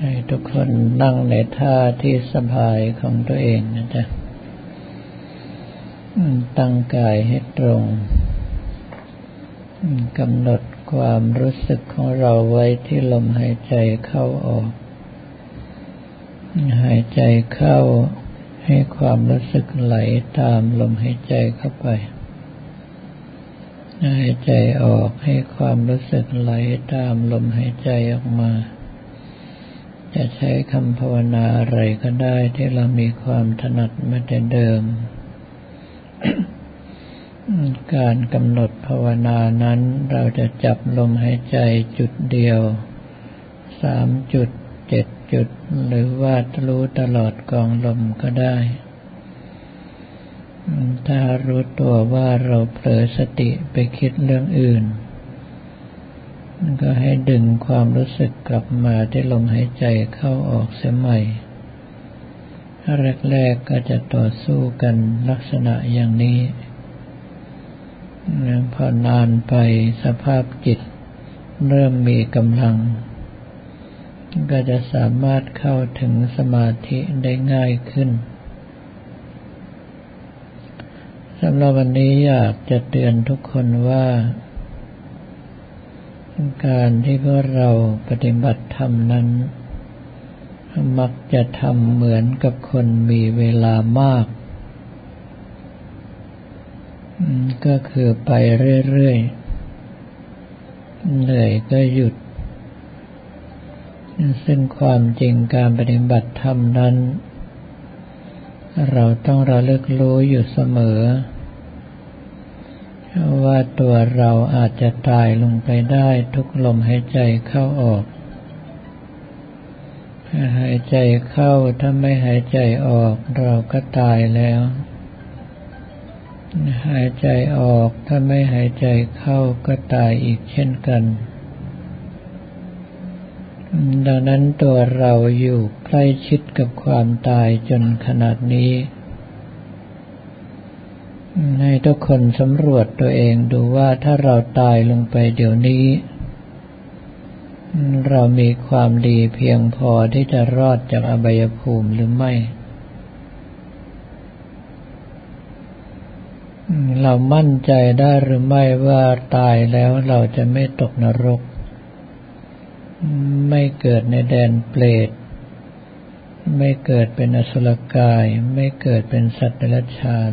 ให้ทุกคนนั่งในท่าที่สบายของตัวเองนะจ๊ะตั้งกายให้ตรงกำหนดความรู้สึกของเราไว้ที่ลมหายใจเข้าออก หายใจเข้าให้ความรู้สึกไหลตามลมหายใจเข้าไป หายใจออกให้ความรู้สึกไหลตามลมหายใจออกมา จะใช้คำภาวนาอะไรก็ได้ที่เรามีความถนัดมาแต่เดิม การกำหนดภาวนานั้น เราจะจับลมหายใจจุดเดียว สามจุด เจ็ดจุด หรือว่ารู้ตลอดกองลมก็ได้ ถ้ารู้ตัวว่าเราเผลอสติไปคิดเรื่องอื่น ก็ให้ดึงความรู้สึกกลับมาที่ลมหายใจเข้าออกเสียใหม่แรกๆก็จะต่อสู้กันลักษณะอย่างนี้พอนานไปสภาพจิตเริ่มมีกำลัง ก็จะสามารถเข้าถึงสมาธิได้ง่ายขึ้นสำหรับวันนี้อยากจะเตือนทุกคนว่า การที่พวกเราปฏิบัติธรรมนั้น มักจะทำเหมือนกับคนมีเวลามาก ก็คือไปเรื่อยๆ เหนื่อยก็หยุด ซึ่งความจริงการปฏิบัติธรรมนั้น เราต้องระลึกรู้อยู่เสมอ ว่าตัวเราอาจจะตายลงไปได้ทุกลมหายใจเข้าออกหายใจเข้าถ้าไม่หายใจออกเราก็ตายแล้ว หายใจออกถ้าไม่หายใจเข้าก็ตายอีกเช่นกัน ดังนั้นตัวเราอยู่ใกล้ชิดกับความตายจนขนาดนี้ ให้ทุกคนสำรวจตัวเองดูว่าถ้าเราตายลงไปเดี๋ยวนี้ เรามีความดีเพียงพอที่จะรอดจากอบายภูมิหรือไม่ เรามั่นใจได้หรือไม่ว่าตายแล้วเราจะไม่ตกนรก ไม่เกิดในแดนเปรตไม่เกิดเป็นอสุรกาย ไม่เกิดเป็นสัตว์เดรัจฉาน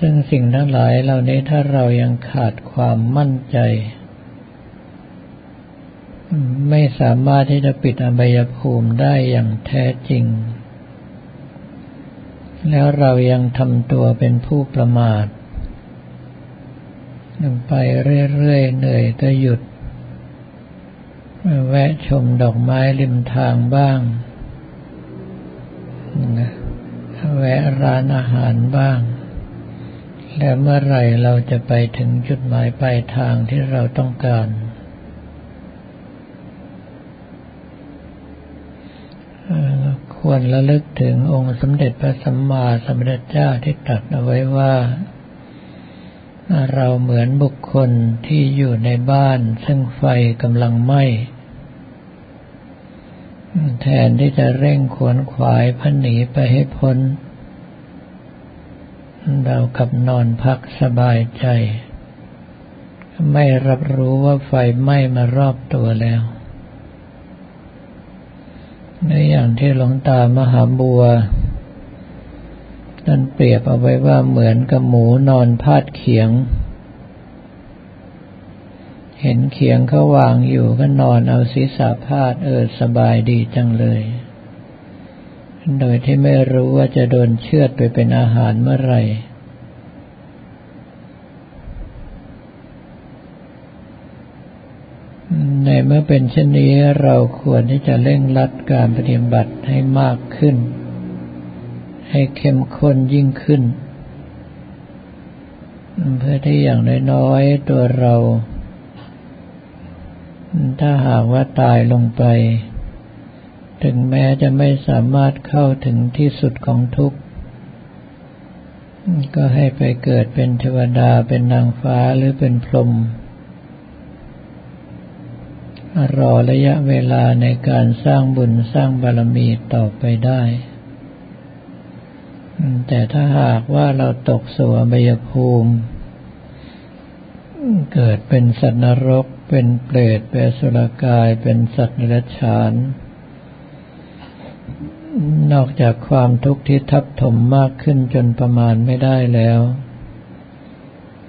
ซึ่งสิ่งทั้งหลายเหล่านี้ถ้าเรายังขาดความมั่นใจ ไม่สามารถที่จะปิดอบายภูมิได้อย่างแท้จริง แล้วเรายังทำตัวเป็นผู้ประมาทไปเรื่อยๆเหนื่อยก็หยุด แวะชมดอกไม้ริมทางบ้าง แวะร้านอาหารบ้าง แล้วเมื่อไรเราจะไปถึงจุดหมายปลายทางที่เราต้องการ ควรระลึกถึงองค์สมเด็จพระสัมมาสัมพุทธเจ้าที่ตรัสเอาไว้ว่า เราเหมือนบุคคลที่อยู่ในบ้านซึ่งไฟกำลังไหม้แทนที่จะเร่งขวนขวายพันหนีไปให้พ้น เรากับนอนพักสบายใจ ไม่รับรู้ว่าไฟไหม้มารอบตัวแล้วในอย่างที่หลวงตามหาบัวท่านเปรียบเอาไว้ว่าเหมือนกับหมูนอนพาดเขียง เห็นเขียงเขาวางอยู่ก็นอนเอาศีรษะพาดเออสบายดีจังเลย โดยที่ไม่รู้ว่าจะโดนเชือดไปเป็นอาหารเมื่อไหร่ ในเมื่อเป็นเช่นนี้เราควรที่จะเร่งรัดการปฏิบัติให้มากขึ้น ให้เข้มข้นยิ่งขึ้น เพื่อที่อย่างน้อยๆตัวเรา ถ้าหากว่าตายลงไป ถึงแม้จะไม่สามารถเข้าถึงที่สุดของทุกข์ ก็ให้ไปเกิดเป็นเทวดาเป็นนางฟ้าหรือเป็นพรหมรอระยะเวลาในการสร้างบุญสร้างบารมีต่อไปได้ แต่ถ้าหากว่าเราตกสู่อบายภูมิ เกิดเป็นสัตว์นรก เป็นเปรตเป็นสุรกาย เป็นสัตว์นิรชาน นอกจากความทุกข์ที่ทับถมมากขึ้นจนประมาณไม่ได้แล้ว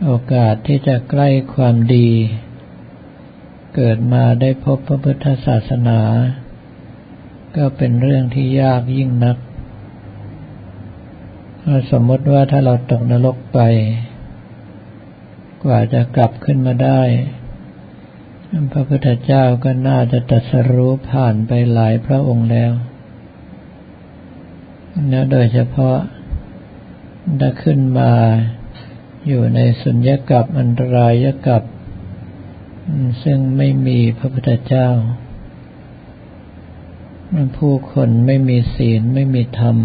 โอกาสที่จะใกล้ความดี เกิดมาได้พบพระพุทธศาสนา ก็เป็นเรื่องที่ยากยิ่งนัก สมมติว่าถ้าเราตกนรกไป กว่าจะกลับขึ้นมาได้ พระพุทธเจ้าก็น่าจะตรัสรู้ผ่านไปหลายพระองค์แล้ว แล้วโดยเฉพาะได้ขึ้นมาอยู่ในสุญญากับอันตรายกับซึ่งไม่มีพระพุทธเจ้า ผู้คนไม่มีศีลไม่มีธรรม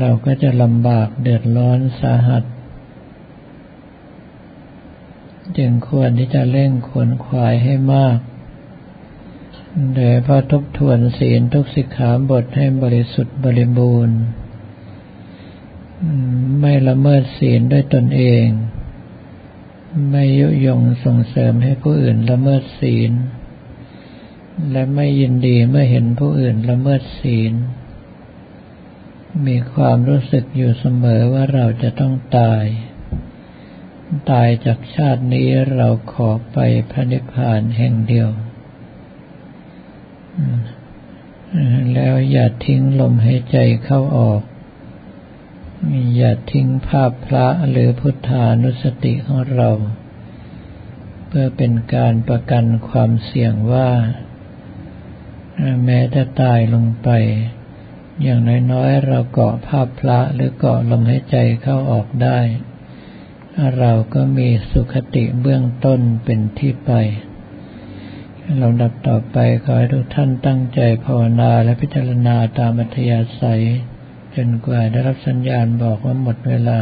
เราก็จะลำบากเดือดร้อนสาหัส จึงควรที่จะเร่งขวนขวายให้มาก โดยพอทบทวนศีลทุกสิกขาบทให้บริสุทธิ์บริบูรณ์ ไม่ละเมิดศีลด้วยตนเอง ไม่ยุยงส่งเสริมให้ผู้อื่นละเมิดศีล และไม่ยินดีเมื่อเห็นผู้อื่นละเมิดศีล มีความรู้สึกอยู่เสมอว่าเราจะต้องตาย ตายจากชาตินี้เราขอไปพระนิพพานแห่งเดียว แล้วอย่าทิ้งลมหายใจเข้าออก อย่าทิ้งภาพพระหรือพุทธานุสติของเรา เพื่อเป็นการประกันความเสี่ยงว่า แม้จะตายลงไป อย่างน้อยๆ เราเกาะภาพพระหรือเกาะลมหายใจเข้าออกได้ เราก็มีสุขติเบื้องต้นเป็นที่ไป เราดับต่อไปขอให้ทุกท่านตั้งใจภาวนาและพิจารณาตามอัธยาศัย จนกว่าได้รับสัญญาณบอกว่าหมดเวลา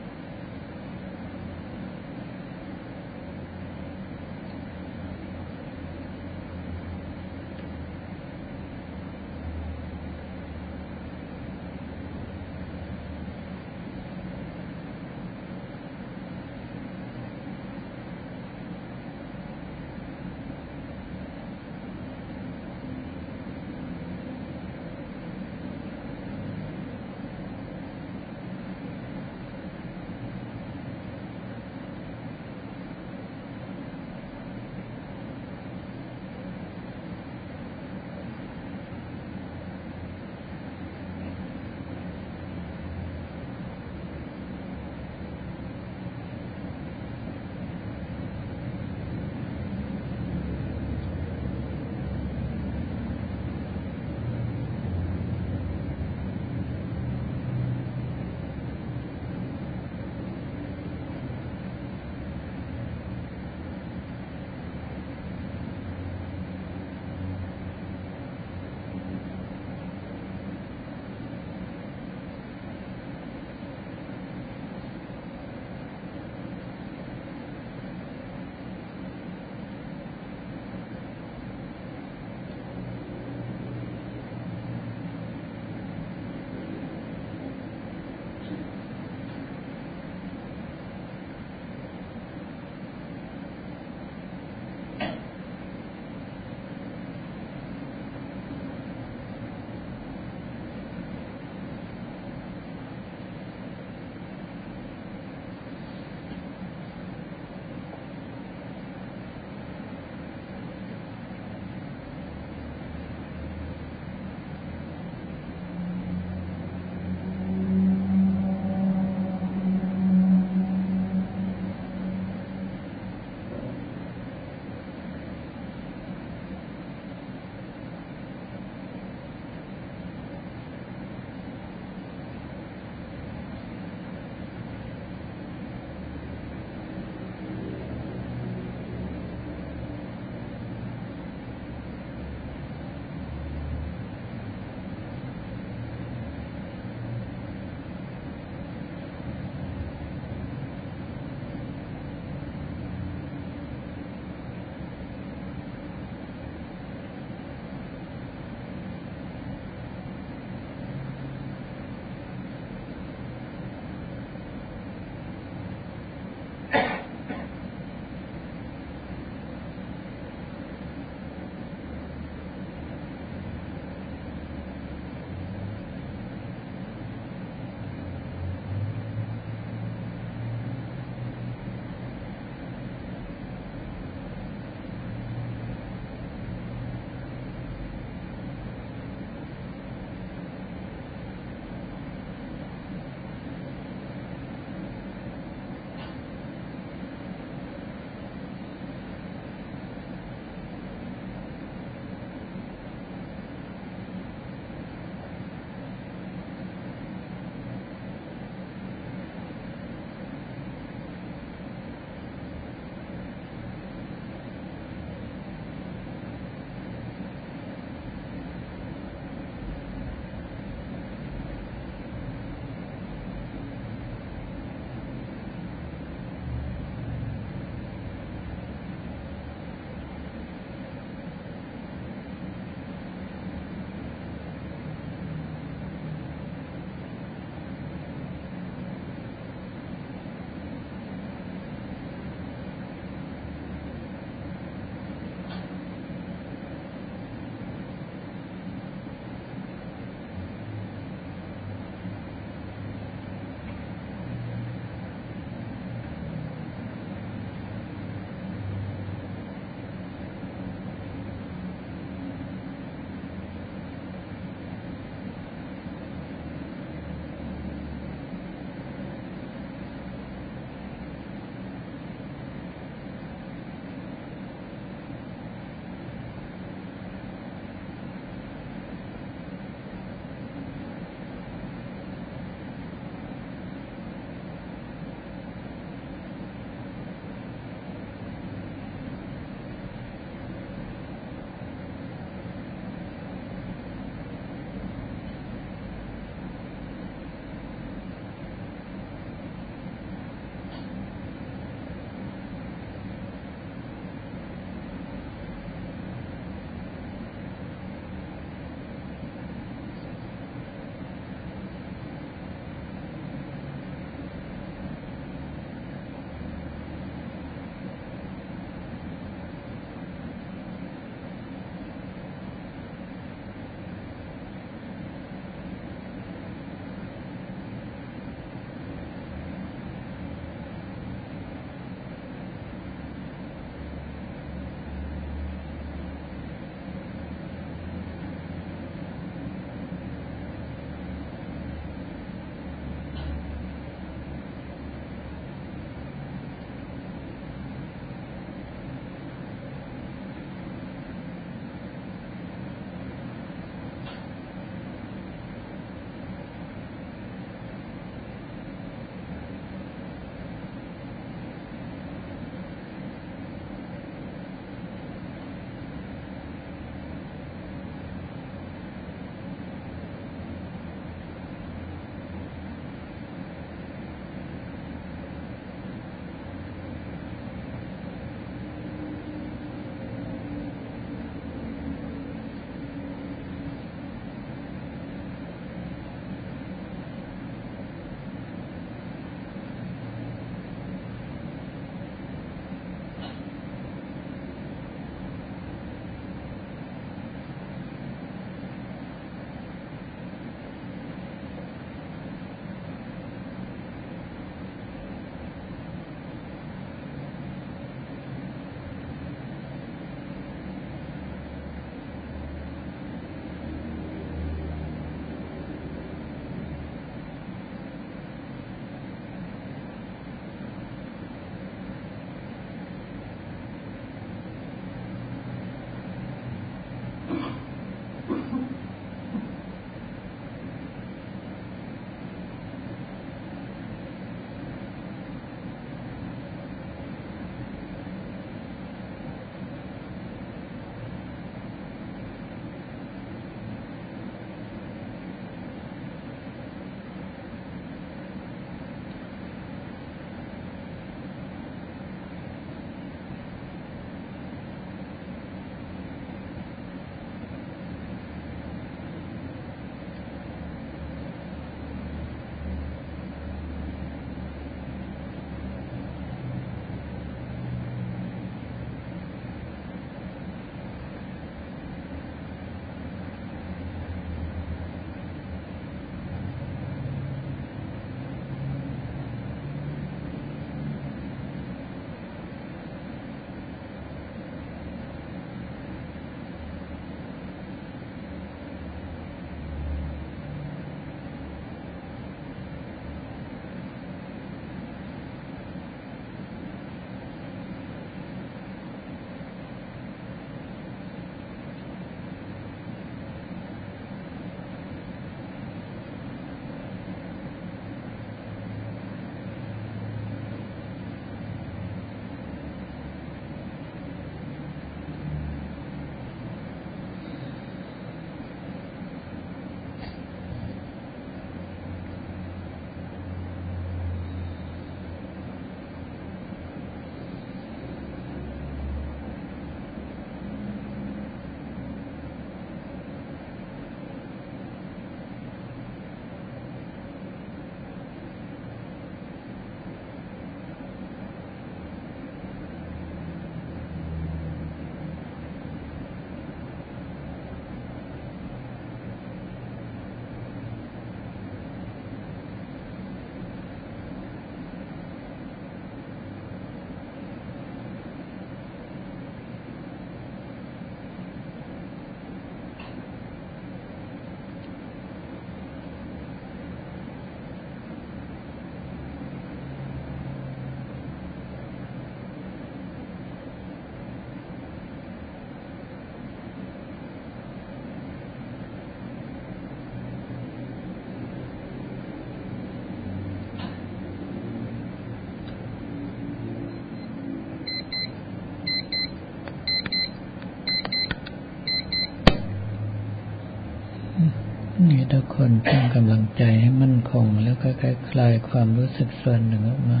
กคนตั้งกำลังใจให้มั่นคง แล้วก็คลายความรู้สึกส่วนหนึ่งออกมา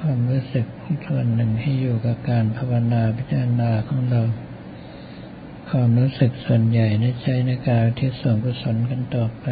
ความรู้สึกส่วนหนึ่งให้อยู่กับการภาวนาพิจารณาของเรา ความรู้สึกส่วนใหญ่ในใจในการที่ส่วนกุศลกันต่อไป